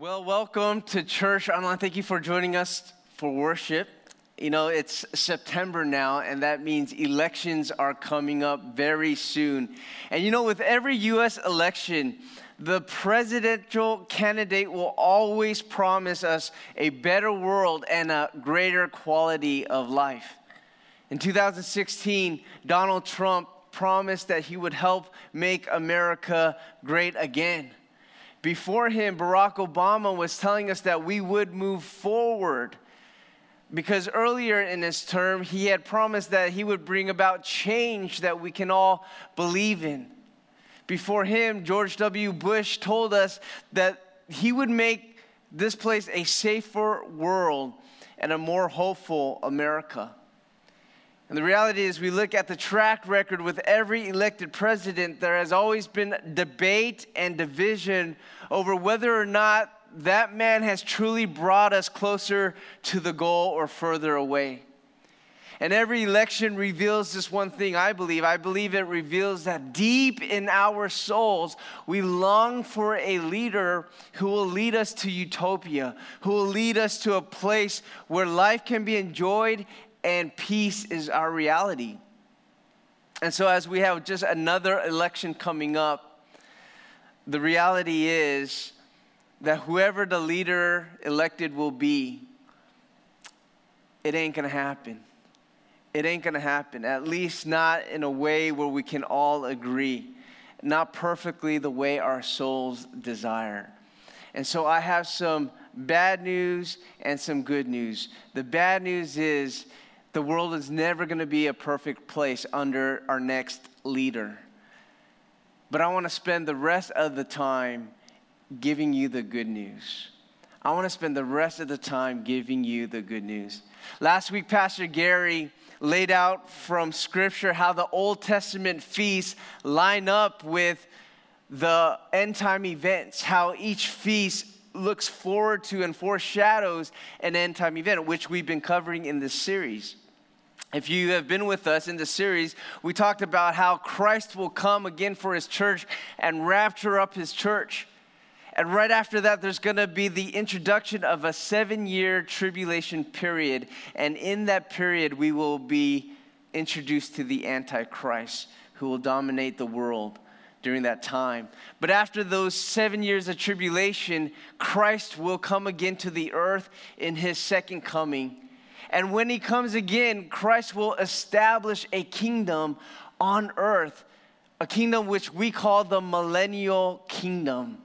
Well, welcome to Church Online. Thank you for joining us for worship. You know, it's September now, and that means elections are coming up very soon. And you know, with every US election, the presidential candidate will always promise us a better world and a greater quality of life. In 2016, Donald Trump promised that he would help make America great again. Before him, Barack Obama was telling us that we would move forward because earlier in his term, he had promised that he would bring about change that we can all believe in. Before him, George W. Bush told us that he would make this place a safer world and a more hopeful America. And the reality is, we look at the track record with every elected president, there has always been debate and division over whether or not that man has truly brought us closer to the goal or further away. And every election reveals this one thing, I believe. I believe it reveals that deep in our souls, we long for a leader who will lead us to utopia, who will lead us to a place where life can be enjoyed and peace is our reality. And so, as we have just another election coming up, the reality is that whoever the leader elected will be, it ain't gonna happen. It ain't gonna happen, at least not in a way where we can all agree, not perfectly the way our souls desire. And so, I have some bad news and some good news. The bad news is the world is never going to be a perfect place under our next leader. But I want to spend the rest of the time giving you the good news. I want to spend the rest of the time giving you the good news. Last week, Pastor Gary laid out from Scripture how the Old Testament feasts line up with the end time events, how each feast looks forward to and foreshadows an end time event, which we've been covering in this series. If you have been with us in the series, we talked about how Christ will come again for his church and rapture up his church. And right after that, there's going to be the introduction of a seven year tribulation period. And in that period, we will be introduced to the Antichrist who will dominate the world during that time. But after those seven years of tribulation, Christ will come again to the earth in his second coming and when he comes again, Christ will establish a kingdom on earth, a kingdom which we call the millennial kingdom.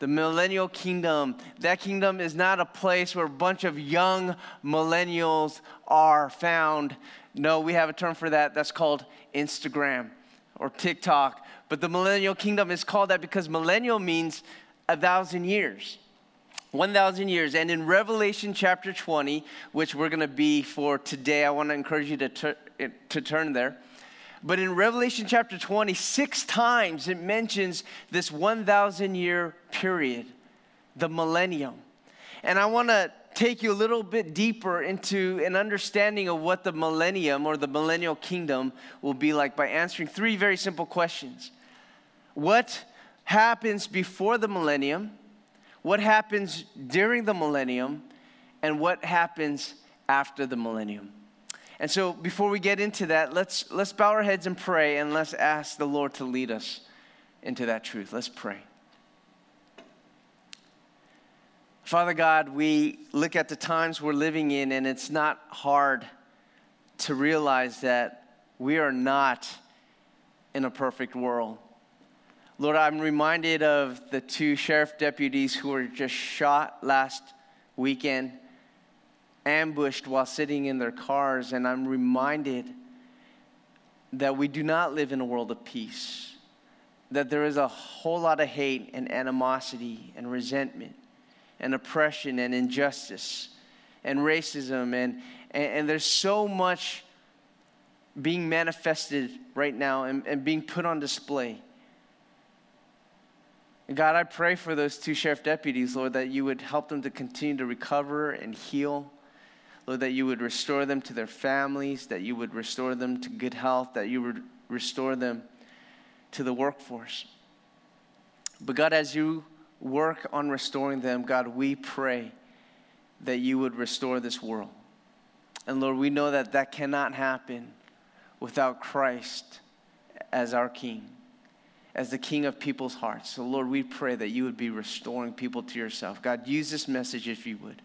The millennial kingdom, that kingdom is not a place where a bunch of young millennials are found. No, we have a term for that that's called Instagram or TikTok. But the millennial kingdom is called that because millennial means a thousand years. 1,000 years. And in Revelation chapter 20, which we're going to be for today, I want to encourage you to, tur- to turn there. But in Revelation chapter 20, six times it mentions this 1,000 year period, the millennium. And I want to take you a little bit deeper into an understanding of what the millennium or the millennial kingdom will be like by answering three very simple questions. What happens before the millennium? What happens during the millennium and what happens after the millennium. And so before we get into that, let's let's bow our heads and pray and let's ask the Lord to lead us into that truth. Let's pray. Father God, we look at the times we're living in and it's not hard to realize that we are not in a perfect world. Lord, I'm reminded of the two sheriff deputies who were just shot last weekend, ambushed while sitting in their cars, and I'm reminded that we do not live in a world of peace, that there is a whole lot of hate and animosity and resentment and oppression and injustice and racism, and, and, and there's so much being manifested right now and, and being put on display. God, I pray for those two sheriff deputies, Lord, that you would help them to continue to recover and heal. Lord, that you would restore them to their families, that you would restore them to good health, that you would restore them to the workforce. But God, as you work on restoring them, God, we pray that you would restore this world. And Lord, we know that that cannot happen without Christ as our King, as the King of people's hearts. So, Lord, we pray that you would be restoring people to yourself. God, use this message if you would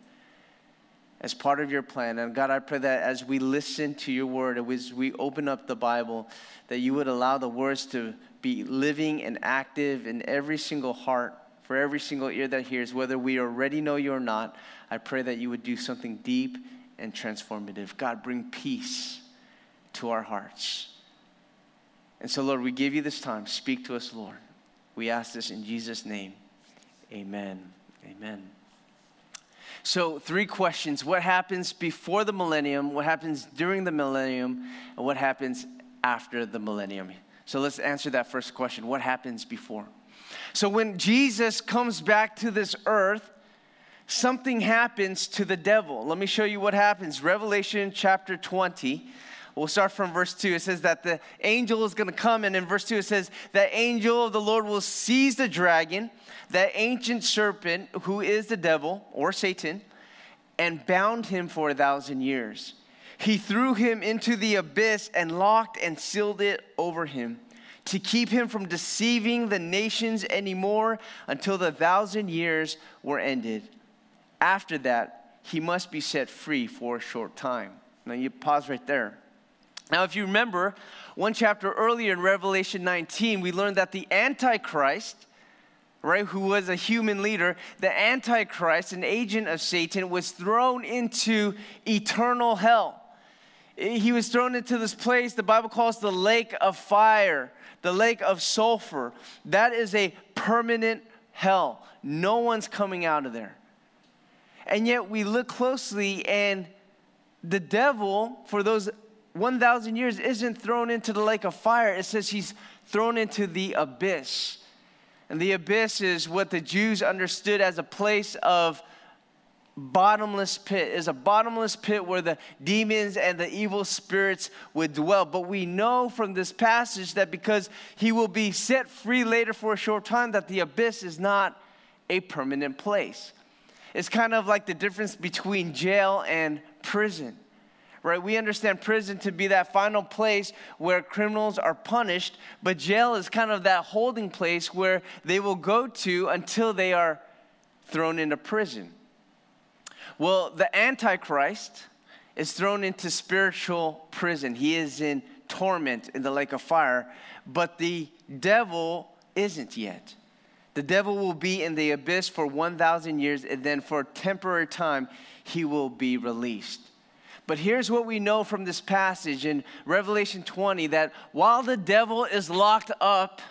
as part of your plan. And God, I pray that as we listen to your word, as we open up the Bible, that you would allow the words to be living and active in every single heart, for every single ear that hears, whether we already know you or not. I pray that you would do something deep and transformative. God, bring peace to our hearts. And so, Lord, we give you this time. Speak to us, Lord. We ask this in Jesus' name. Amen. Amen. So, three questions What happens before the millennium? What happens during the millennium? And what happens after the millennium? So, let's answer that first question What happens before? So, when Jesus comes back to this earth, something happens to the devil. Let me show you what happens. Revelation chapter 20. We'll start from verse 2. It says that the angel is going to come, and in verse 2 it says, The angel of the Lord will seize the dragon that ancient serpent who is the devil or Satan and bound him for a thousand years. He threw him into the abyss and locked and sealed it over him to keep him from deceiving the nations anymore until the thousand years were ended. After that, he must be set free for a short time. Now you pause right there. Now, if you remember, one chapter earlier in Revelation 19, we learned that the Antichrist right, who was a human leader, the Antichrist, an agent of Satan, was thrown into eternal hell. He was thrown into this place the Bible calls the lake of fire, the lake of sulfur. That is a permanent hell. No one's coming out of there. And yet we look closely, and the devil, for those 1,000 years, isn't thrown into the lake of fire. It says he's thrown into the abyss. And the abyss is what the Jews understood as a place of bottomless pit is a bottomless pit where the demons and the evil spirits would dwell but we know from this passage that because he will be set free later for a short time that the abyss is not a permanent place it's kind of like the difference between jail and prison right? We understand prison to be that final place where criminals are punished, but jail is kind of that holding place where they will go to until they are thrown into prison. Well, the Antichrist is thrown into spiritual prison. He is in torment in the lake of fire, but the devil isn't yet. The devil will be in the abyss for 1,000 years, and then for a temporary time, he will be released. But here's what we know from this passage in Revelation 20 that while the devil is locked up,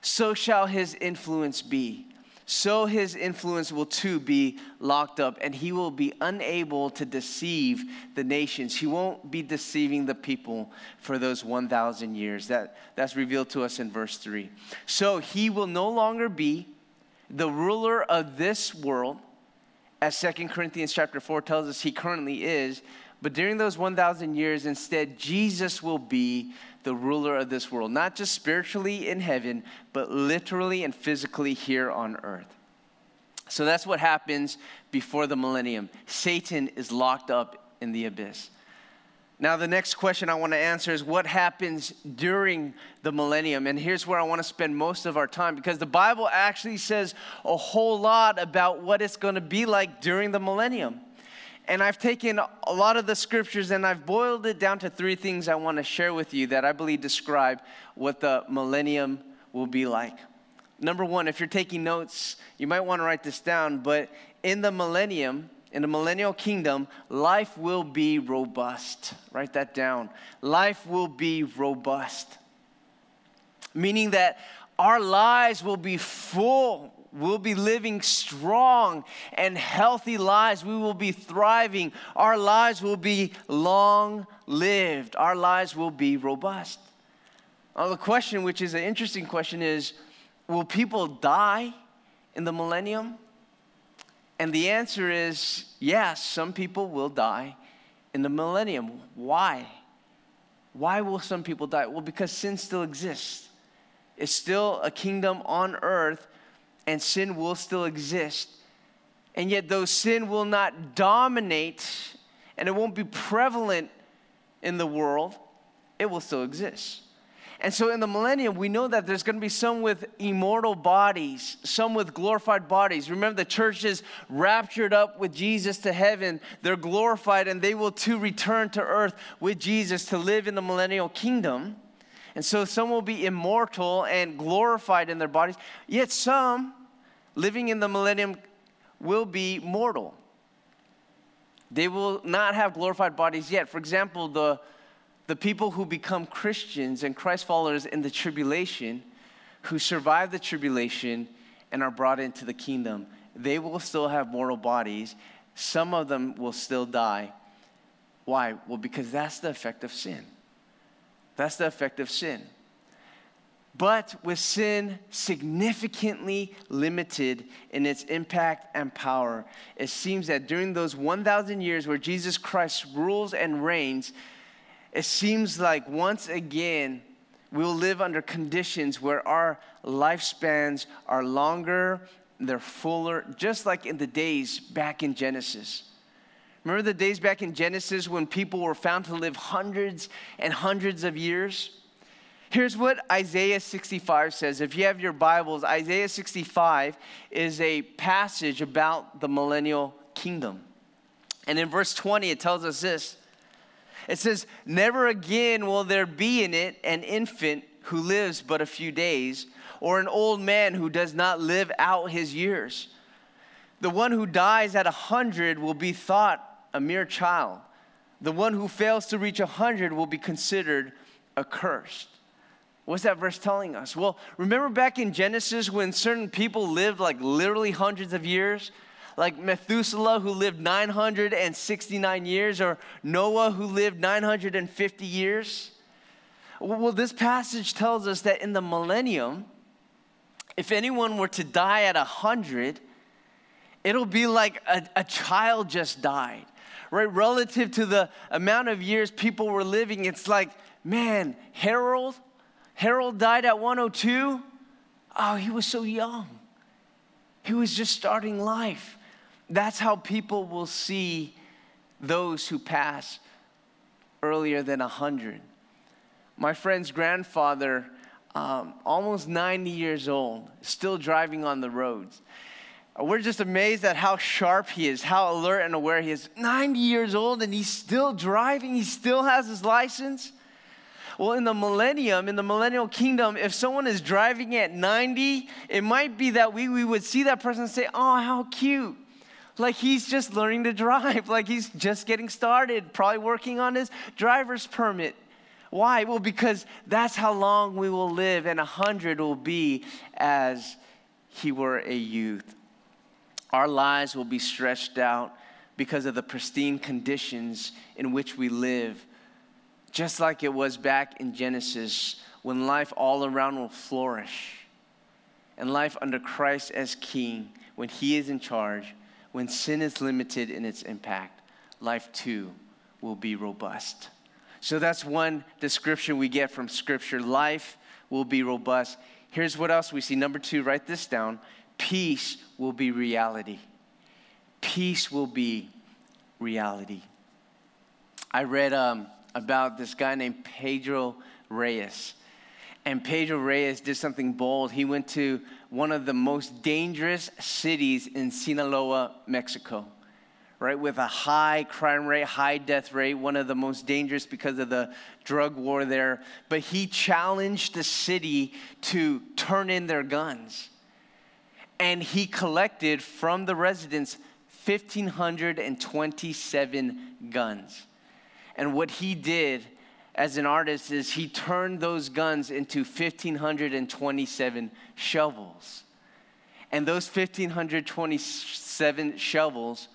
so shall his influence be. So his influence will too be locked up, and he will be unable to deceive the nations. He won't be deceiving the people for those 1,000 years. That, that's revealed to us in verse 3. So he will no longer be the ruler of this world as Second Corinthians chapter 4 tells us he currently is. But during those 1,000 years, instead, Jesus will be the ruler of this world, not just spiritually in heaven, but literally and physically here on earth. So that's what happens before the millennium. Satan is locked up in the abyss. Now, the next question I want to answer is what happens during the millennium? And here's where I want to spend most of our time because the Bible actually says a whole lot about what it's going to be like during the millennium. And I've taken a lot of the scriptures and I've boiled it down to three things I want to share with you that I believe describe what the millennium will be like. Number one, if you're taking notes, you might want to write this down, but in the millennium, in the millennial kingdom, life will be robust. Write that down. Life will be robust. Meaning that our lives will be full. We'll be living strong and healthy lives. We will be thriving. Our lives will be long lived. Our lives will be robust. Now, the question, which is an interesting question, is will people die in the millennium? And the answer is yes, some people will die in the millennium. Why? Why will some people die? Well, because sin still exists. It's still a kingdom on earth, and sin will still exist. And yet, though sin will not dominate and it won't be prevalent in the world, it will still exist. And so in the millennium, we know that there's going to be some with immortal bodies, some with glorified bodies. Remember, the church is raptured up with Jesus to heaven. They're glorified, and they will too return to earth with Jesus to live in the millennial kingdom. And so some will be immortal and glorified in their bodies, yet some living in the millennium will be mortal. They will not have glorified bodies yet. For example, the the people who become Christians and Christ followers in the tribulation, who survive the tribulation and are brought into the kingdom, they will still have mortal bodies. Some of them will still die. Why? Well, because that's the effect of sin. That's the effect of sin. But with sin significantly limited in its impact and power, it seems that during those 1,000 years where Jesus Christ rules and reigns, it seems like once again we'll live under conditions where our lifespans are longer, they're fuller, just like in the days back in Genesis. Remember the days back in Genesis when people were found to live hundreds and hundreds of years? Here's what Isaiah 65 says. If you have your Bibles, Isaiah 65 is a passage about the millennial kingdom. And in verse 20, it tells us this it says, Never again will there be in it an infant who lives but a few days, or an old man who does not live out his years. The one who dies at a hundred will be thought a mere child. The one who fails to reach a hundred will be considered accursed. What's that verse telling us? Well, remember back in Genesis when certain people lived like literally hundreds of years? Like Methuselah, who lived 969 years, or Noah, who lived 950 years? Well, this passage tells us that in the millennium, if anyone were to die at 100, it'll be like a, a child just died, right? Relative to the amount of years people were living, it's like, man, Harold, Harold died at 102. Oh, he was so young. He was just starting life. That's how people will see those who pass earlier than 100. My friend's grandfather, um, almost 90 years old, still driving on the roads. We're just amazed at how sharp he is, how alert and aware he is. 90 years old and he's still driving, he still has his license. Well, in the millennium, in the millennial kingdom, if someone is driving at 90, it might be that we, we would see that person and say, Oh, how cute like he's just learning to drive, like he's just getting started, probably working on his driver's permit. Why? Well, because that's how long we will live, and a hundred will be as he were a youth. Our lives will be stretched out because of the pristine conditions in which we live, just like it was back in Genesis when life all around will flourish. And life under Christ as King, when He is in charge, when sin is limited in its impact, life too will be robust. So that's one description we get from Scripture. Life will be robust. Here's what else we see. Number two, write this down peace will be reality. Peace will be reality. I read um, about this guy named Pedro Reyes. And Pedro Reyes did something bold. He went to one of the most dangerous cities in Sinaloa, Mexico, right? With a high crime rate, high death rate, one of the most dangerous because of the drug war there. But he challenged the city to turn in their guns. And he collected from the residents 1,527 guns. And what he did as an artist is he turned those guns into 1,527 shovels. And those 1,527 shovels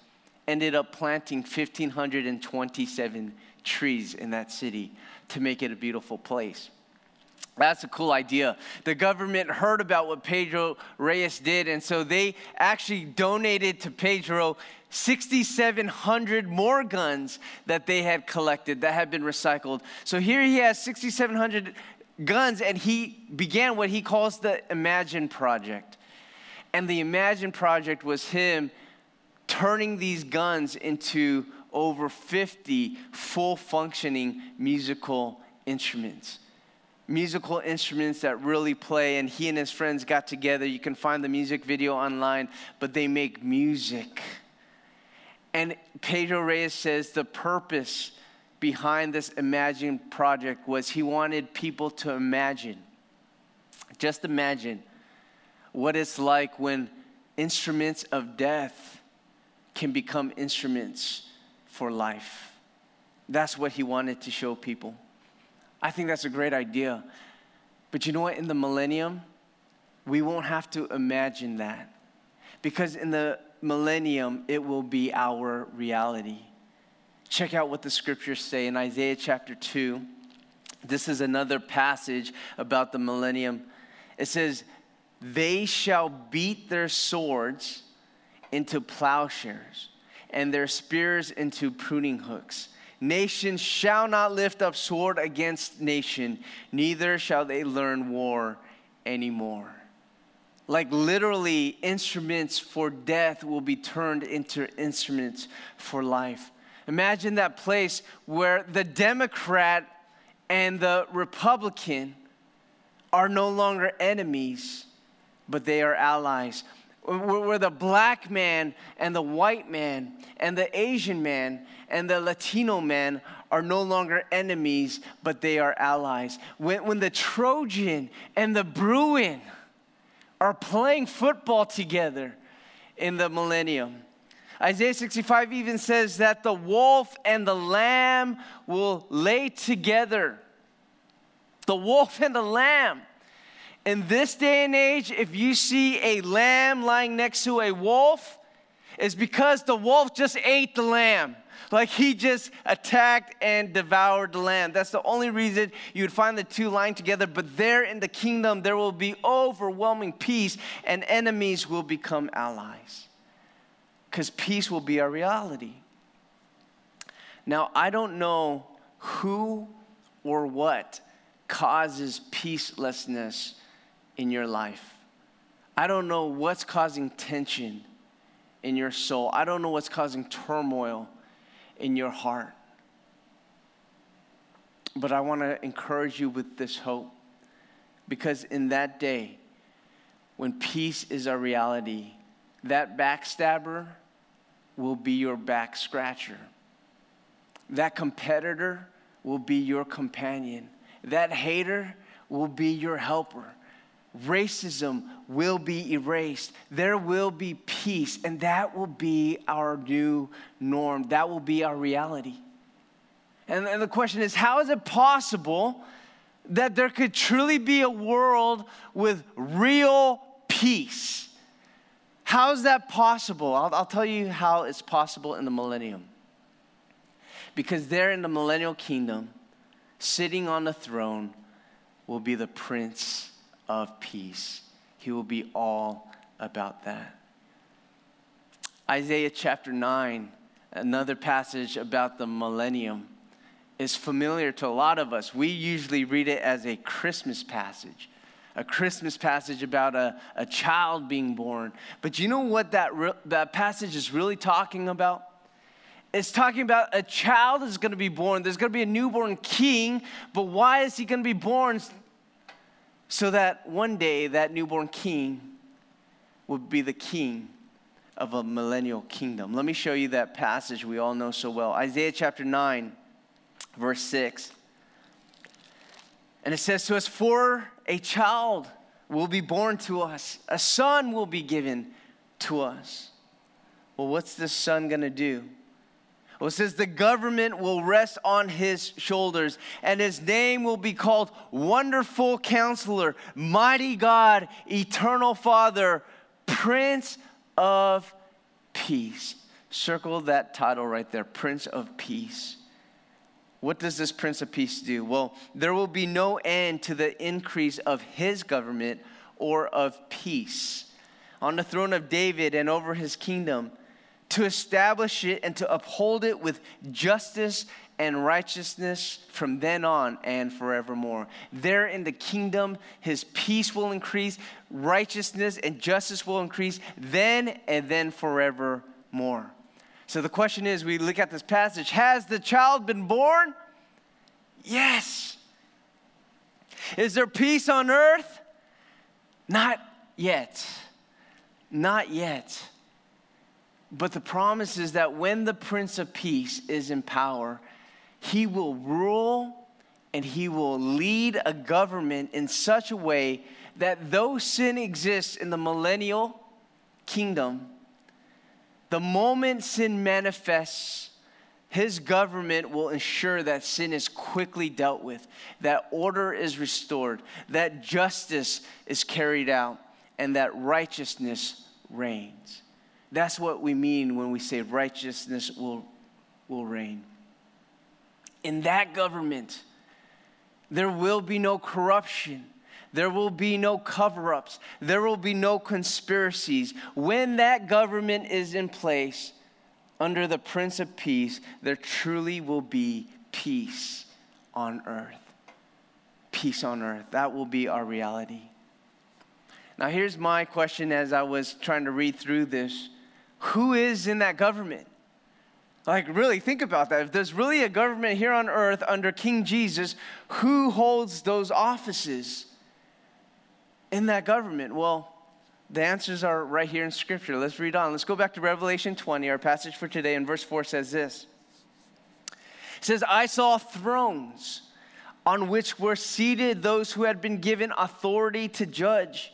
ended up planting 1,527 trees in that city to make it a beautiful place. That's a cool idea. The government heard about what Pedro Reyes did, and so they actually donated to Pedro 6,700 more guns that they had collected that had been recycled. So here he has 6,700 guns, and he began what he calls the Imagine Project. And the Imagine Project was him turning these guns into over 50 full functioning musical instruments. Musical instruments that really play, and he and his friends got together. You can find the music video online, but they make music. And Pedro Reyes says the purpose behind this Imagine project was he wanted people to imagine, just imagine what it's like when instruments of death can become instruments for life. That's what he wanted to show people. I think that's a great idea. But you know what? In the millennium, we won't have to imagine that. Because in the millennium, it will be our reality. Check out what the scriptures say in Isaiah chapter 2. This is another passage about the millennium. It says, They shall beat their swords into plowshares and their spears into pruning hooks. Nation shall not lift up sword against nation, neither shall they learn war anymore. Like literally, instruments for death will be turned into instruments for life. Imagine that place where the Democrat and the Republican are no longer enemies, but they are allies where the black man and the white man and the Asian man and the Latino man are no longer enemies, but they are allies. When, when the Trojan and the Bruin are playing football together in the millennium. Isaiah 65 even says that the wolf and the lamb will lay together. The wolf and the lamb in this day and age, if you see a lamb lying next to a wolf, it's because the wolf just ate the lamb. Like he just attacked and devoured the lamb. That's the only reason you would find the two lying together. But there in the kingdom, there will be overwhelming peace, and enemies will become allies. Because peace will be our reality. Now, I don't know who or what causes peacelessness in your life. I don't know what's causing tension in your soul. I don't know what's causing turmoil in your heart. But I want to encourage you with this hope because in that day, when peace is a reality, that backstabber will be your back scratcher. That competitor will be your companion. That hater will be your helper racism will be erased. There will be peace, and that will be our new norm. That will be our reality. And, and the question is how is it possible that there could truly be a world with real peace? How is that possible? I'll, I'll tell you how it's possible in the millennium. Because there in the millennial kingdom, sitting on the throne, will be the Prince of peace. He will be all about that. Isaiah chapter 9, another passage about the millennium, is familiar to a lot of us. We usually read it as a Christmas passage, a Christmas passage about a, a child being born. But you know what that, re- that passage is really talking about? It's talking about a child is going to be born. There's going to be a newborn king, but why is he going to be born? So that one day that newborn king would be the king of a millennial kingdom. Let me show you that passage we all know so well Isaiah chapter 9, verse 6. And it says to us, For a child will be born to us, a son will be given to us. Well, what's this son gonna do? Well, it says the government will rest on his shoulders, and his name will be called Wonderful Counselor, Mighty God, Eternal Father, Prince of Peace. Circle that title right there, Prince of Peace. What does this Prince of Peace do? Well, there will be no end to the increase of his government or of peace. On the throne of David and over his kingdom, to establish it and to uphold it with justice and righteousness from then on and forevermore. There in the kingdom, his peace will increase, righteousness and justice will increase, then and then forevermore. So the question is we look at this passage Has the child been born? Yes. Is there peace on earth? Not yet. Not yet. But the promise is that when the Prince of Peace is in power, he will rule and he will lead a government in such a way that though sin exists in the millennial kingdom, the moment sin manifests, his government will ensure that sin is quickly dealt with, that order is restored, that justice is carried out, and that righteousness reigns. That's what we mean when we say righteousness will, will reign. In that government, there will be no corruption. There will be no cover ups. There will be no conspiracies. When that government is in place, under the Prince of Peace, there truly will be peace on earth. Peace on earth. That will be our reality. Now, here's my question as I was trying to read through this Who is in that government? Like, really, think about that. If there's really a government here on earth under King Jesus, who holds those offices in that government? Well, the answers are right here in Scripture. Let's read on. Let's go back to Revelation 20. Our passage for today in verse 4 says this It says, I saw thrones on which were seated those who had been given authority to judge.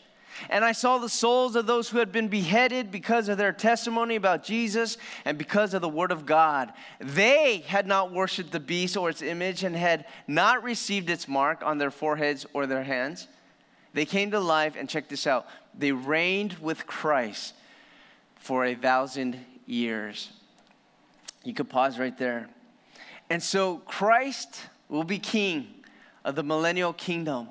And I saw the souls of those who had been beheaded because of their testimony about Jesus and because of the word of God. They had not worshiped the beast or its image and had not received its mark on their foreheads or their hands. They came to life, and check this out they reigned with Christ for a thousand years. You could pause right there. And so Christ will be king of the millennial kingdom.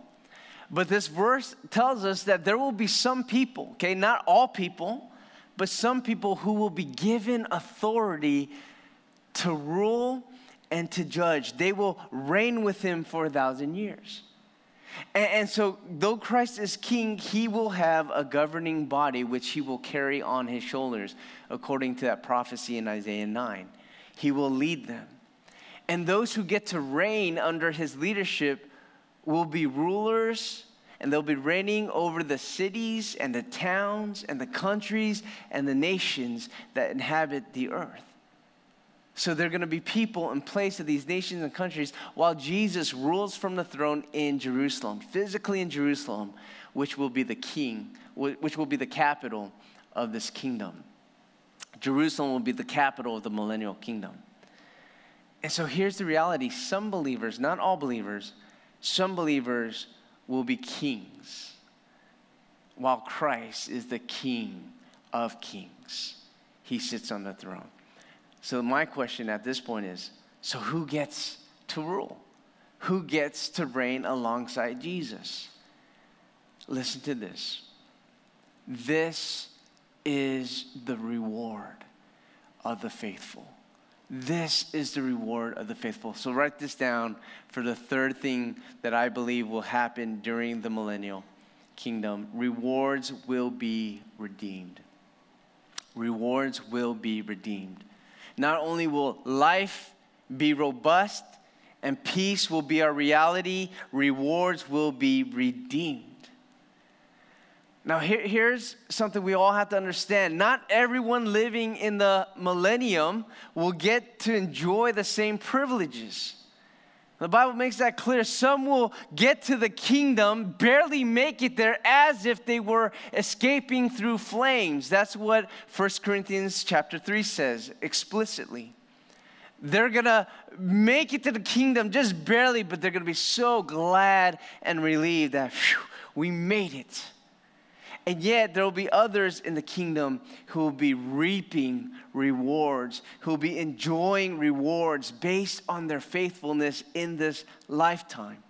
But this verse tells us that there will be some people, okay, not all people, but some people who will be given authority to rule and to judge. They will reign with him for a thousand years. And, and, so, though Christ is king, he will have a governing body which he will carry on his shoulders, according to that prophecy in Isaiah 9. He will lead them. And those who get to reign under his leadership will be rulers, and they'll be reigning over the cities and the towns and the countries and the nations that inhabit the earth. So they're going to be people in place of these nations and countries while Jesus rules from the throne in Jerusalem, physically in Jerusalem, which will be the king, which will be the capital of this kingdom. Jerusalem will be the capital of the millennial kingdom. And so here's the reality some believers, not all believers, some believers will be kings while Christ is the king of kings. He sits on the throne. So, my question at this point is so who gets to rule? Who gets to reign alongside Jesus? Listen to this. This is the reward of the faithful. This is the reward of the faithful. So, write this down for the third thing that I believe will happen during the millennial kingdom. Rewards will be redeemed. Rewards will be redeemed. Not only will life be robust and peace will be our reality, rewards will be redeemed. Now, here, here's something we all have to understand. Not everyone living in the millennium will get to enjoy the same privileges. The Bible makes that clear. Some will get to the kingdom, barely make it there as if they were escaping through flames. That's what 1 Corinthians chapter 3 says explicitly. They're going to make it to the kingdom just barely, but they're going to be so glad and relieved that whew, we made it. And yet, there will be others in the kingdom who will be reaping rewards, who will be enjoying rewards based on their faithfulness in this lifetime.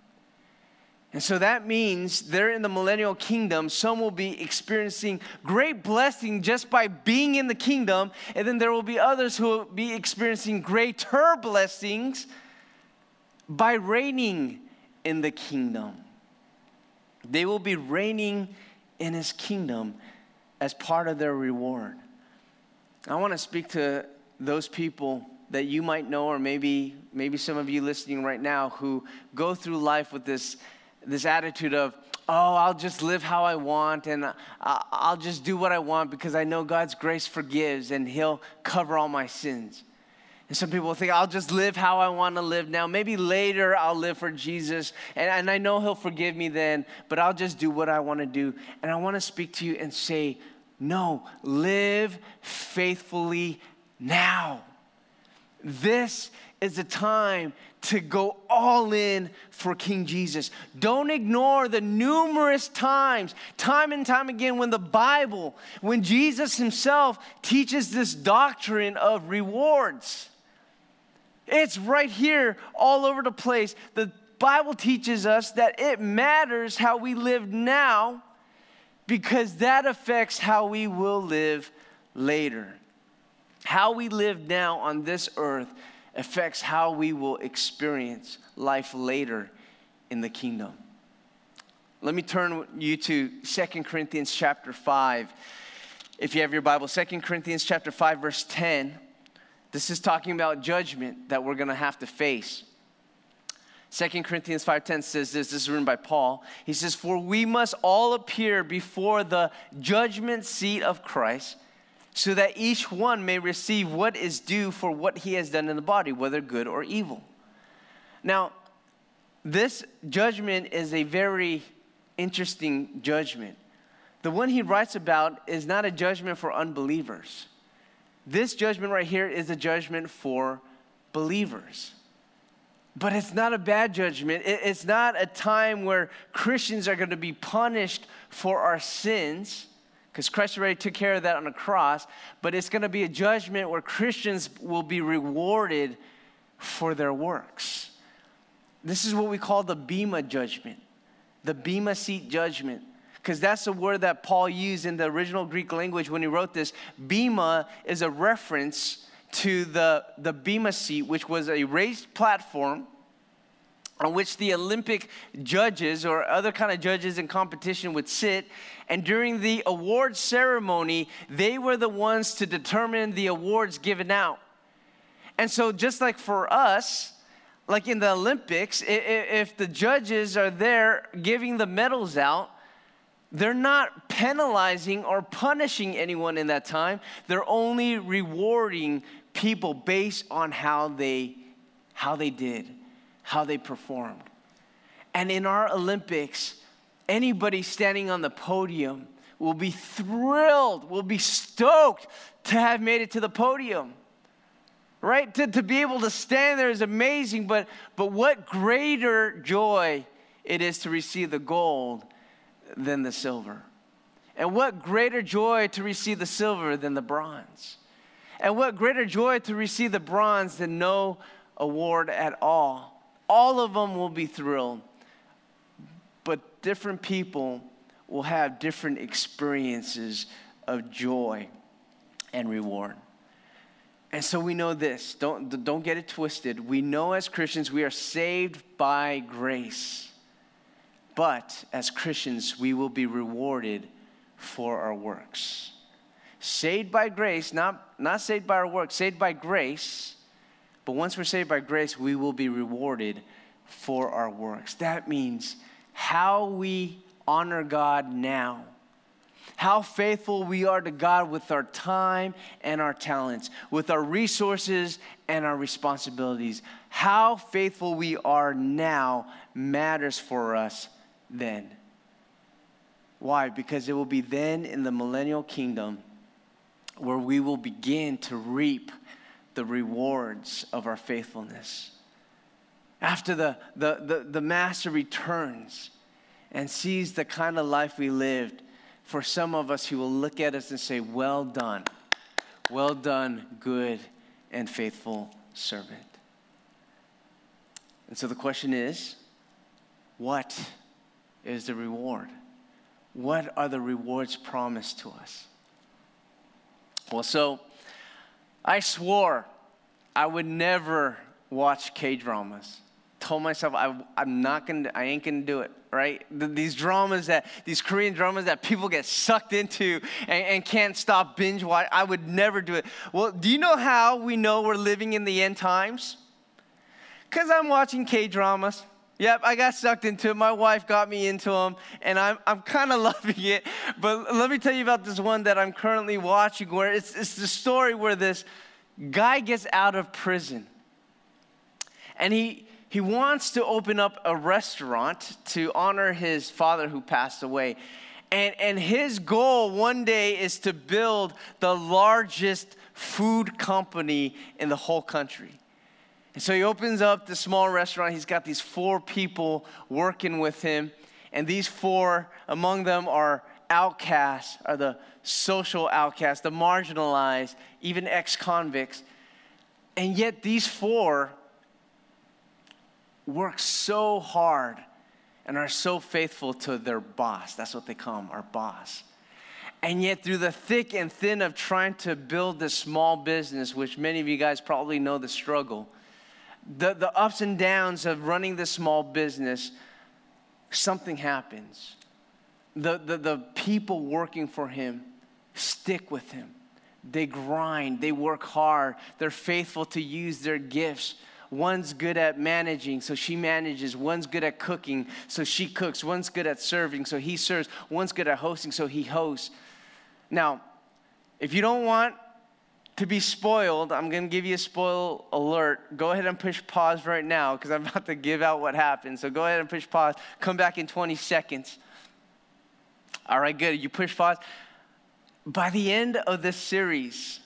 And so that means they're in the millennial kingdom. Some will be experiencing great blessing just by being in the kingdom. And then there will be others who will be experiencing greater blessings by reigning in the kingdom. They will be reigning in his kingdom as part of their reward. I want to speak to those people that you might know, or maybe, maybe some of you listening right now who go through life with this, this attitude of, oh, I'll just live how I want and I'll just do what I want because I know God's grace forgives and He'll cover all my sins. And some people think, I'll just live how I want to live now. Maybe later I'll live for Jesus, and, and I know He'll forgive me then, but I'll just do what I want to do. And I want to speak to you and say, no, live faithfully now. This is a time to go all in for King Jesus. Don't ignore the numerous times, time and time again, when the Bible, when Jesus himself teaches this doctrine of rewards. It's right here, all over the place. The Bible teaches us that it matters how we live now because that affects how we will live later. How we live now on this earth affects how we will experience life later in the kingdom. Let me turn you to Second Corinthians chapter 5. If you have your Bible, Second Corinthians chapter 5 verse 10 this is talking about judgment that we're going to have to face. 2 Corinthians 5:10 says this, this is written by Paul. He says, "For we must all appear before the judgment seat of Christ, so that each one may receive what is due for what he has done in the body, whether good or evil." Now, this judgment is a very interesting judgment. The one he writes about is not a judgment for unbelievers. This judgment right here is a judgment for believers. But it's not a bad judgment. It's not a time where Christians are going to be punished for our sins, because Christ already took care of that on the cross. But it's going to be a judgment where Christians will be rewarded for their works. This is what we call the Bema judgment, the Bema seat judgment because that's the word that Paul used in the original Greek language when he wrote this. Bema is a reference to the, the Bema seat, which was a raised platform on which the Olympic judges or other kind of judges in competition would sit. And during the award ceremony, they were the ones to determine the awards given out. And so, just like for us, like in the Olympics, if the judges are there giving the medals out, they're not penalizing or punishing anyone in that time. They're only rewarding people based on how they how they did, how they performed. And in our Olympics, anybody standing on the podium will be thrilled, will be stoked to have made it to the podium. Right? To, to be able to stand there is amazing, but, but what greater joy it is to receive the gold than the silver. And what greater joy to receive the silver than the bronze. And what greater joy to receive the bronze than no award at all. All of them will be thrilled, but different people will have different experiences of joy and reward. And so we know this. Don't, don't get it twisted. We know as Christians we are saved by grace. But as Christians, we will be rewarded for our works. Saved by grace, not, not saved by our works, saved by grace. But once we're saved by grace, we will be rewarded for our works. That means how we honor God now, how faithful we are to God with our time and our talents, with our resources and our responsibilities. How faithful we are now matters for us then. Why? Because it will be then in the millennial kingdom where we will begin to reap the rewards of our faithfulness. After the, the, the, the master returns and sees the kind of life we lived, for some of us, he will look at us and say, Well done, well done, good and faithful servant. And so the question is, what is the reward. What are the rewards promised to us? Well, so I swore I would never watch K dramas. Told myself I, I'm not gonna, I ain't gonna do it, right? These dramas that, these Korean dramas that people get sucked into and, and can't stop binge watch, I would never do it. Well, do you know how we know we're living in the end times? Because I'm watching K dramas. Yep, I got sucked into it. My wife got me into them, and I'm, I'm kind of loving it. But let me tell you about this one that I'm currently watching where it's, it's the story where this guy gets out of prison. And he, he wants to open up a restaurant to honor his father who passed away. And, and his goal one day is to build the largest food company in the whole country. And so he opens up the small restaurant. He's got these four people working with him. And these four, among them are outcasts, are the social outcasts, the marginalized, even ex convicts. And yet these four work so hard and are so faithful to their boss. That's what they call our boss. And yet, through the thick and thin of trying to build this small business, which many of you guys probably know the struggle, the, the ups and downs of running this small business, something happens. The, the, the people working for him stick with him. They grind, they work hard, they're faithful to use their gifts. One's good at managing, so she manages. One's good at cooking, so she cooks. One's good at serving, so he serves. One's good at hosting, so he hosts. Now, if you don't want to be spoiled, I'm going to give you a spoil alert. Go ahead and push pause right now because I'm about to give out what happened. So go ahead and push pause. Come back in 20 seconds. All right, good. You push pause. By the end of this series,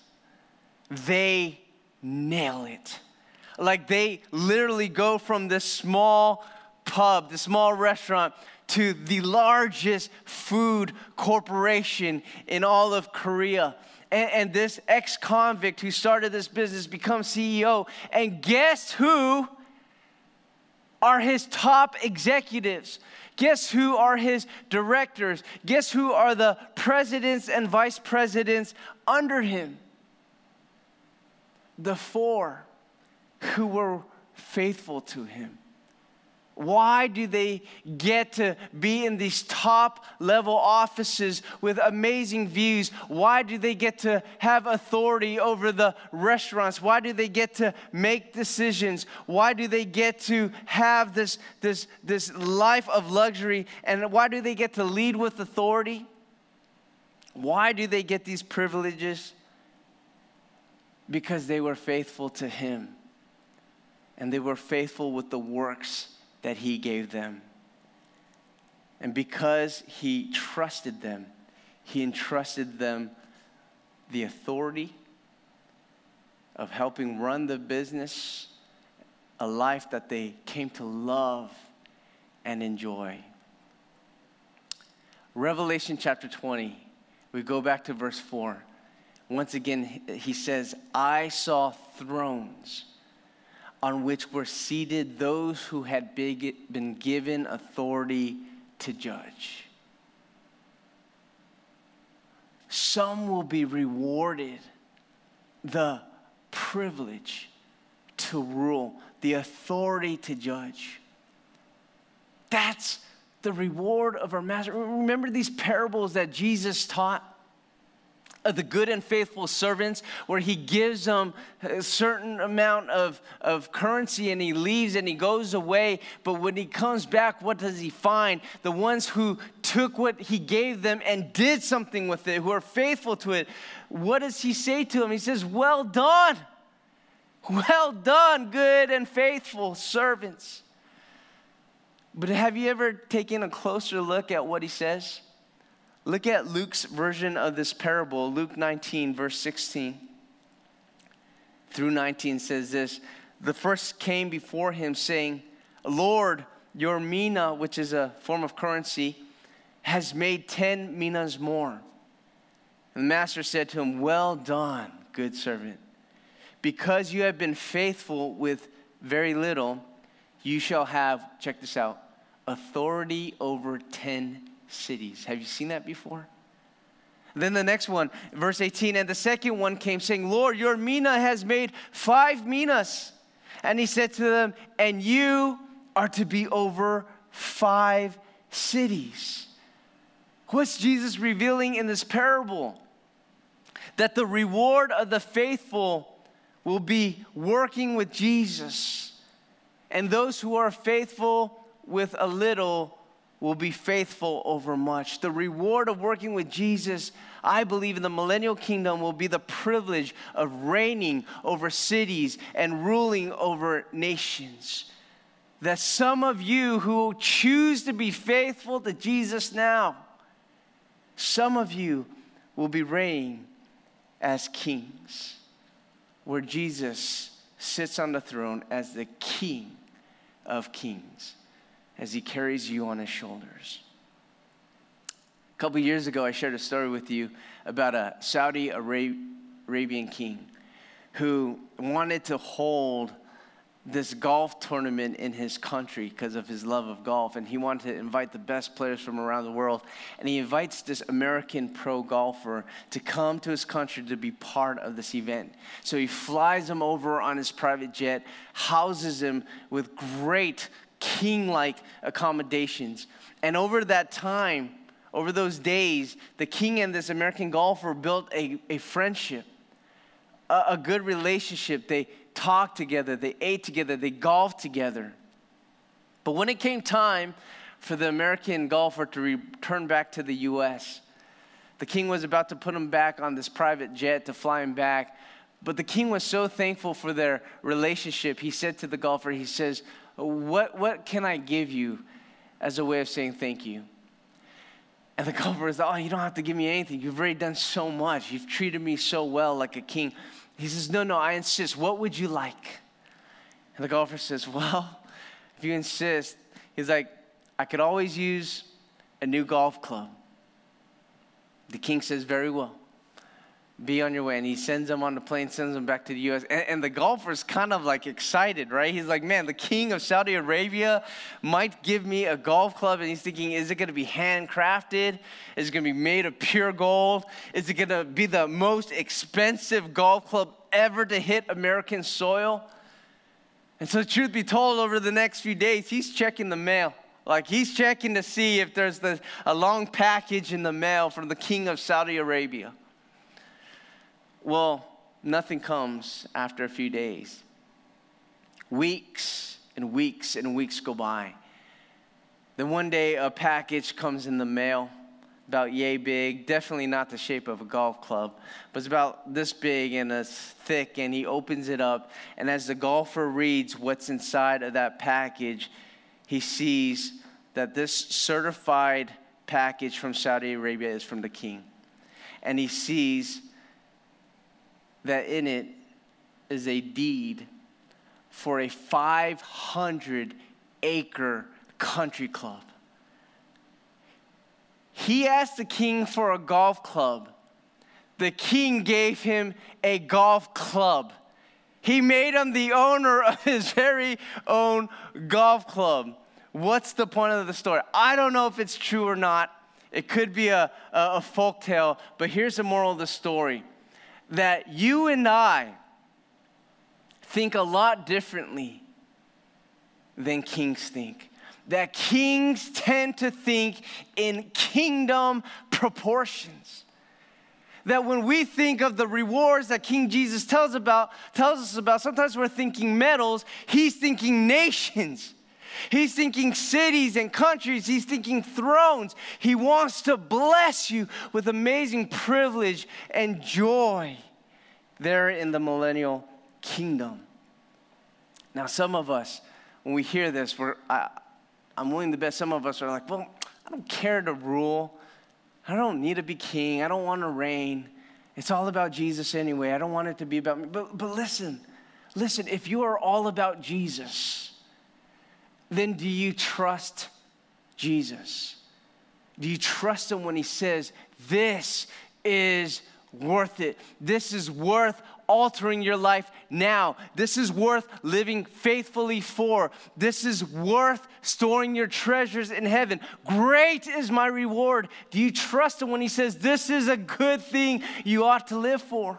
they nail it. Like they literally go from this small pub, this small restaurant, to the largest food corporation in all of Korea and, and this ex convict who started this business becomes CEO. And guess who are his top executives? Guess who are his directors? Guess who are the presidents and vice presidents under him? The four who were faithful to him. Why do they get to be in these top level offices with amazing views? Why do they get to have authority over the restaurants? Why do they get to make decisions? Why do they get to have this, this, this life of luxury? And why do they get to lead with authority? Why do they get these privileges? Because they were faithful to Him and they were faithful with the works that he gave them. And because he trusted them, he entrusted them the authority of helping run the business, a life that they came to love and enjoy. Revelation chapter 20, we go back to verse 4. Once again, he says, I saw thrones on which were seated those who had been given authority to judge. Some will be rewarded the privilege to rule, the authority to judge. That's the reward of our master. Remember these parables that Jesus taught? The good and faithful servants where he gives them a certain amount of, of currency and he leaves and he goes away. But when he comes back what does he find? The ones who took what he gave them and did something with it who are faithful to it. What does he say to them he says well done. Well done good and faithful servants. But have you ever taken a closer look at what he says Look at Luke's version of this parable, Luke 19, verse 16 through 19 says this The first came before him, saying, Lord, your mina, which is a form of currency, has made 10 minas more. And the master said to him, Well done, good servant. Because you have been faithful with very little, you shall have, check this out, authority over 10 cities. Have you seen that before? Then the next one, verse 18, and the second one came saying, Lord, your mina has made five minas. And he said to them, and you are to be over five cities. What's Jesus revealing in this parable? That the reward of the faithful will be working with Jesus. And those who are faithful with a little will be faithful over much. The reward of working with Jesus, I believe, in the millennial kingdom will be the privilege of reigning over cities and ruling over nations. That some of you who choose to be faithful to Jesus now, some of you will be reigning as kings, where Jesus sits on the throne as the King of kings as he carries you on his shoulders. A couple years ago, I shared a story with you about a Saudi Arabian king who wanted to hold this golf tournament in his country because of his love of golf. And he wanted to invite the best players from around the world. And he invites this American pro golfer to come to his country to be part of this event. So he flies him over on his private jet, houses him with great king like accommodations. And over that time, over those days, the king and this American golfer built a, a friendship, a, a good relationship. They talked together, they ate together, they golfed together. But when it came time for the American golfer to return back to the US, the king was about to put him back on this private jet to fly him back. But the king was so thankful for their relationship. He said to the golfer, he says, what, what can I give you as a way of saying thank you? And the golfer is, Oh, you don't have to give me anything. You've already done so much. You've treated me so well like a king. He says, No, no, I insist. What would you like? And the golfer says, Well, if you insist, he's like, I could always use a new golf club. The king says, Very well be on your way. And he sends them on the plane, sends them back to the US. And, and, the golfer's kind of like excited, right? He's like, man, the king of Saudi Arabia might give me a golf club. And he's thinking, is it going to be handcrafted? Is it going to be made of pure gold? Is it going to be the most expensive golf club ever to hit American soil? And so, truth be told, over the next few days, he's checking the mail. Like he's checking to see if there's the, a long package in the mail from the king of Saudi Arabia. Well, nothing comes after a few days. Weeks and weeks and weeks go by. Then one day a package comes in the mail about yay big, definitely not the shape of a golf club, but it's about this big and it's thick. And he opens it up, and as the golfer reads what's inside of that package, he sees that this certified package from Saudi Arabia is from the king. And he sees that in it is a deed for a 500 acre country club. He asked the king for a golf club. The king gave him a golf club. He made him the owner of his very own golf club. What's the point of the story? I don't know if it's true or not. It could be a, a, a folk tale, but here's the moral of the story that you and I think a lot differently than kings think. That kings tend to think in kingdom proportions. That when we think of the rewards that King Jesus tells about, tells us about, sometimes we're thinking medals, he's thinking nations. He's thinking cities and countries. He's thinking thrones. He wants to bless you with amazing privilege and joy there in the millennial kingdom. Now, some of us, when we hear this, we're, I, I'm willing to bet some of us are like, well, I don't care to rule. I don't need to be king. I don't want to reign. It's all about Jesus anyway. I don't want it to be about me. But, but listen, listen, if you are all about Jesus, then do you trust Jesus? Do you trust him when he says, This is worth it? This is worth altering your life now. This is worth living faithfully for. This is worth storing your treasures in heaven. Great is my reward. Do you trust him when he says, This is a good thing you ought to live for?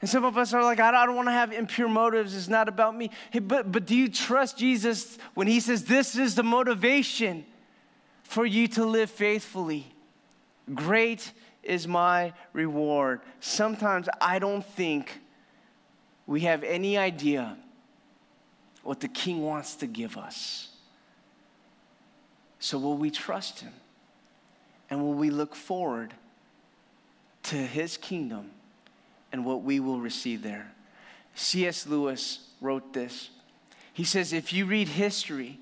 And some of us are like, I don't want to have impure motives. It's not about me. Hey, but, but do you trust Jesus when he says, This is the motivation for you to live faithfully? Great is my reward. Sometimes I don't think we have any idea what the king wants to give us. So, will we trust him? And will we look forward to his kingdom and what we will receive there? C.S. Lewis wrote this. He says, If you read history,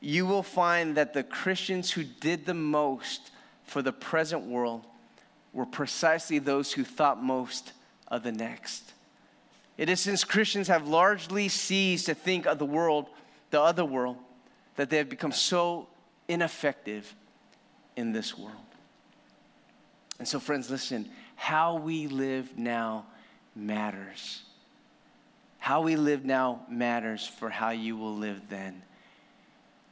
you will find that the Christians who did the most for the present world were precisely those who thought most of the next. It is since Christians have largely ceased to think of the world, the other world, that they have become so ineffective in this world. And so, friends, listen how we live now matters. How we live now matters for how you will live then.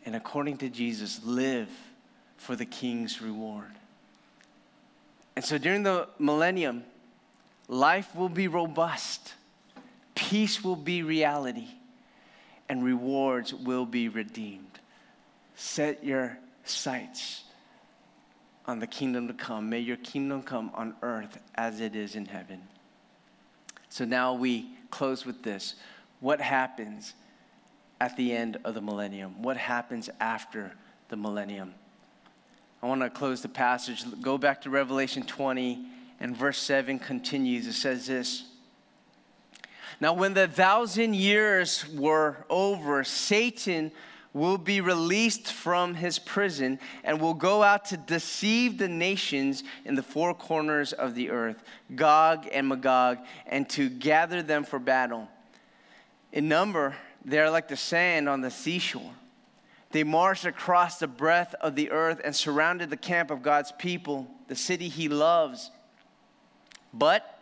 And according to Jesus, live for the king's reward. And so during the millennium, life will be robust, peace will be reality, and rewards will be redeemed. Set your sights on the kingdom to come. May your kingdom come on earth as it is in heaven. So now we close with this. What happens at the end of the millennium? What happens after the millennium? I want to close the passage. Go back to Revelation 20, and verse 7 continues. It says this Now, when the thousand years were over, Satan will be released from his prison and will go out to deceive the nations in the four corners of the earth, Gog and Magog, and to gather them for battle. In number, they are like the sand on the seashore. They marched across the breadth of the earth and surrounded the camp of God's people, the city he loves. But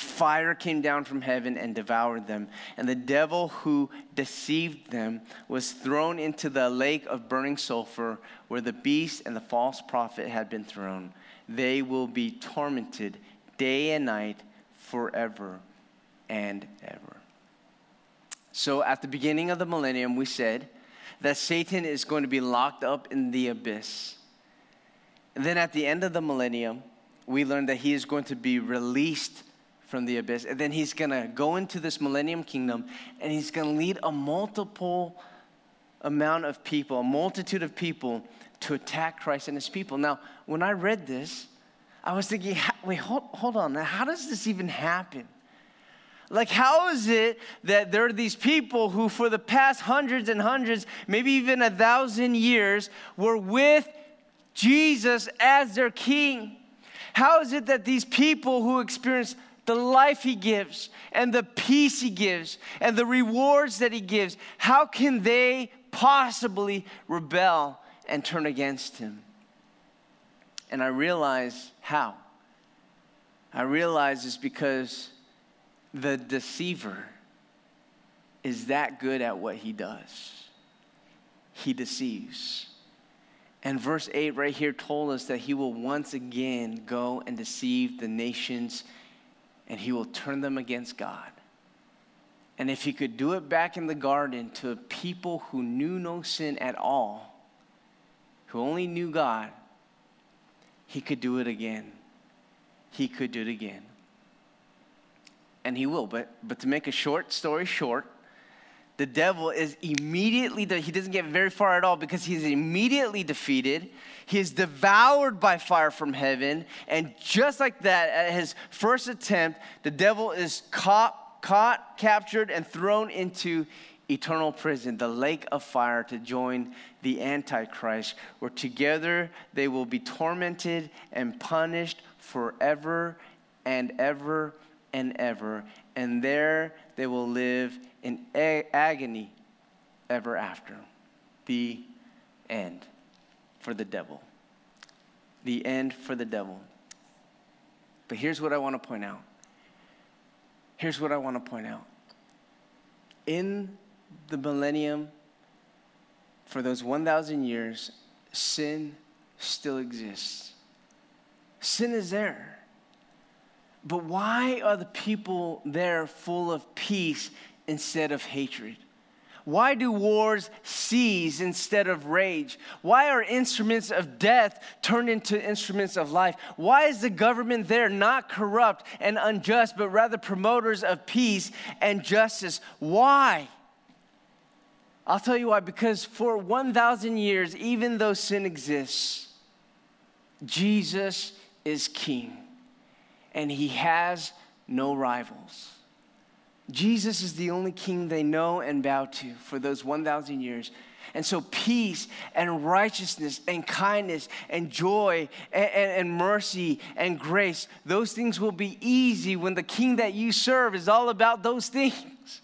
fire came down from heaven and devoured them. And the devil who deceived them was thrown into the lake of burning sulfur where the beast and the false prophet had been thrown. They will be tormented day and night forever and ever. So at the beginning of the millennium, we said, that Satan is going to be locked up in the abyss. And then at the end of the millennium, we learned that he is going to be released from the abyss. And then he's going to go into this millennium kingdom and he's going to lead a multiple amount of people, a multitude of people to attack Christ and his people. Now, when I read this, I was thinking, wait, hold, hold on. Now, how does this even happen? Like, how is it that there are these people who, for the past hundreds and hundreds, maybe even a thousand years, were with Jesus as their king? How is it that these people who experience the life he gives and the peace he gives and the rewards that he gives, how can they possibly rebel and turn against him? And I realize how. I realize it's because the deceiver is that good at what he does. He deceives. And verse 8 right here told us that he will once again go and deceive the nations and he will turn them against God. And if he could do it back in the garden to people who knew no sin at all, who only knew God, he could do it again. He could do it again and he will. But, but to make a short story short, the devil is immediately, he doesn't get very far at all because he's immediately defeated. He is devoured by fire from heaven. And just like that, at his first attempt, the devil is caught, caught captured, and thrown into eternal prison, the lake of fire, to join the Antichrist, where together they will be tormented and punished forever and ever and ever, and there they will live in agony ever after. The end for the devil. The end for the devil. But here's what I want to point out here's what I want to point out. In the millennium, for those 1,000 years, sin still exists. Sin is there. But why are the people there full of peace instead of hatred? Why do wars cease instead of rage? Why are instruments of death turned into instruments of life? Why is the government there not corrupt and unjust, but rather promoters of peace and justice? Why? I'll tell you why. Because for 1,000 years, even though sin exists, Jesus is king and he has no rivals. Jesus is the only king they know and bow to for those 1,000 years. And so, peace and righteousness and kindness and joy and, and, and, mercy and grace, those things will be easy when the king that you serve is all about those things.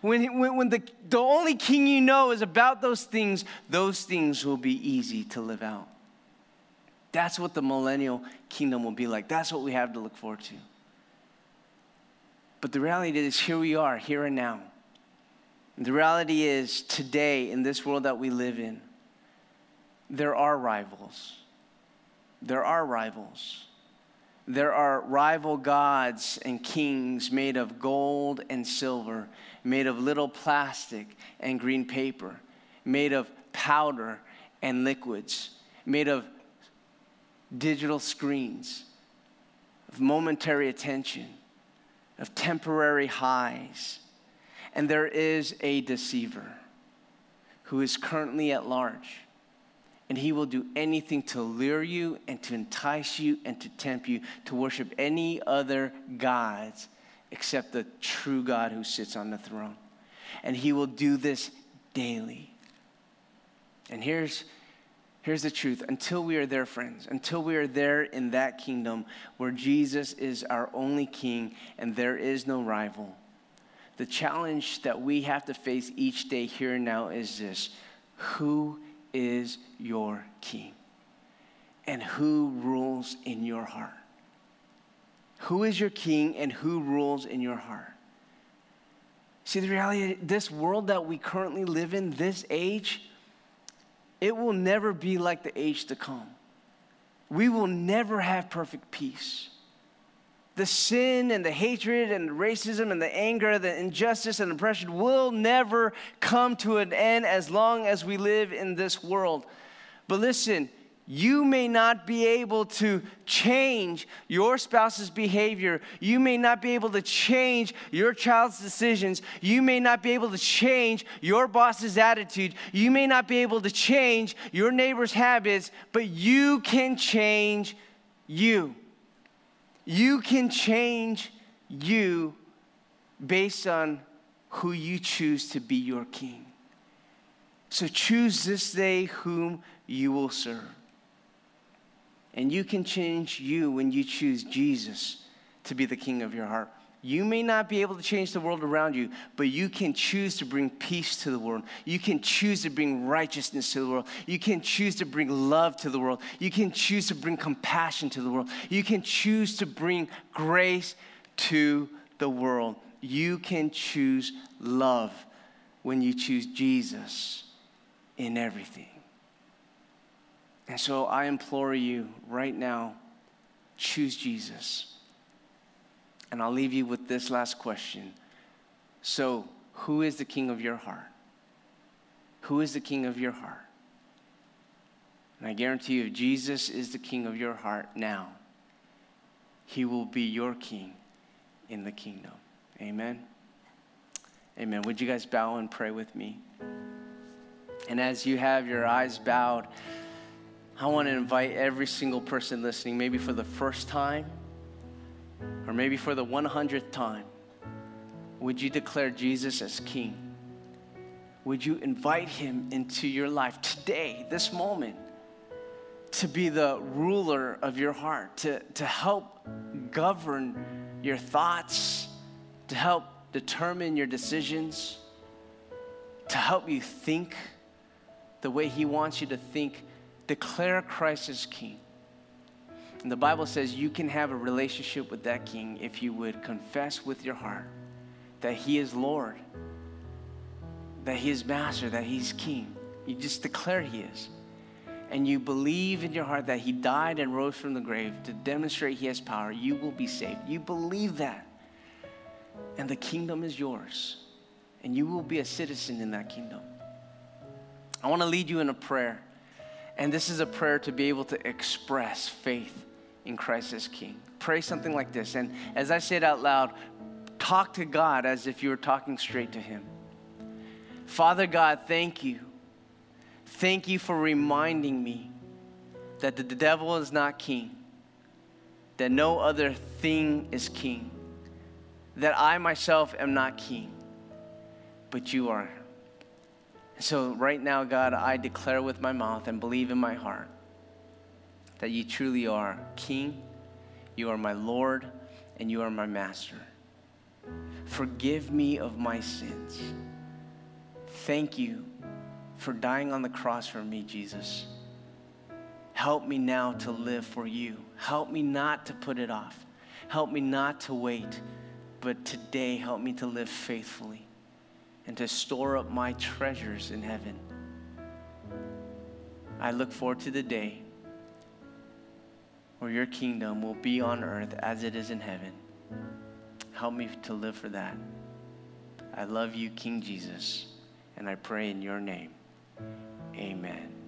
When, when, when the, the only king you know is about those things, those things will be easy to live out. That's what the millennial kingdom will be like. That's what we have to look forward to. But the reality is, here we are, here and now. The reality is, today, in this world that we live in, there are rivals. There are rivals. There are rival gods and kings made of gold and silver, made of little plastic and green paper, made of powder and liquids, made of digital screens, of momentary attention of temporary highs. And there is a deceiver who is currently at large. And he will do anything to lure you and to entice you and to tempt you to worship any other gods except the true God who sits on the throne. And he will do this daily. And here's Here's the truth until we are there, friends, until we are there in that kingdom where Jesus is our only king and there is no rival, the challenge that we have to face each day here and now is this Who is your king? And who rules in your heart? Who is your king and who rules in your heart? See, the reality, this world that we currently live in, this age, it will never be like the age to come. We will never have perfect peace. The sin and the hatred and the racism and the anger, the injustice and oppression will never come to an end as long as we live in this world. But listen, you may not be able to change your spouse's behavior. You may not be able to change your child's decisions. You may not be able to change your boss's attitude. You may not be able to change your neighbor's habits, but you can change you. You can change you based on who you choose to be your king. So choose this day whom you will serve. And you can change you when you choose Jesus to be the king of your heart. You may not be able to change the world around you, but you can choose to bring peace to the world. You can choose to bring righteousness to the world. You can choose to bring love to the world. You can choose to bring compassion to the world. You can choose to bring grace to the world. You can choose love when you choose Jesus in everything. And so I implore you right now choose Jesus. And I'll leave you with this last question. So, who is the king of your heart? Who is the king of your heart? And I guarantee you, if Jesus is the king of your heart now, he will be your king in the kingdom. Amen. Amen. Would you guys bow and pray with me? And as you have your eyes bowed, I want to invite every single person listening, maybe for the first time or maybe for the 100th time. Would you declare Jesus as King? Would you invite him into your life today, this moment, to be the ruler of your heart, to, to help govern your thoughts, to help determine your decisions, to help you think the way he wants you to think declare Christ as King. And the Bible says you can have a relationship with that king if you would confess with your heart that he is Lord, that he is master, that he's king. You just declare he is. And you believe in your heart that he died and rose from the grave to demonstrate he has power, you will be saved. You believe that. And the kingdom is yours. And you will be a citizen in that kingdom. I want to lead you in a prayer. And this is a prayer to be able to express faith in Christ as King. Pray something like this. And as I say it out loud, talk to God as if you were talking straight to Him. Father God, thank you. Thank you for reminding me that the devil is not king, that no other thing is king, that I myself am not king, but you are. So, right now, God, I declare with my mouth and believe in my heart that you truly are King, you are my Lord, and you are my Master. Forgive me of my sins. Thank you for dying on the cross for me, Jesus. Help me now to live for you. Help me not to put it off. Help me not to wait, but today help me to live faithfully and to store up my treasures in heaven. I look forward to the day where your kingdom will be on earth as it is in heaven. Help me to live for that. I love you, King Jesus, and I pray in your name. Amen.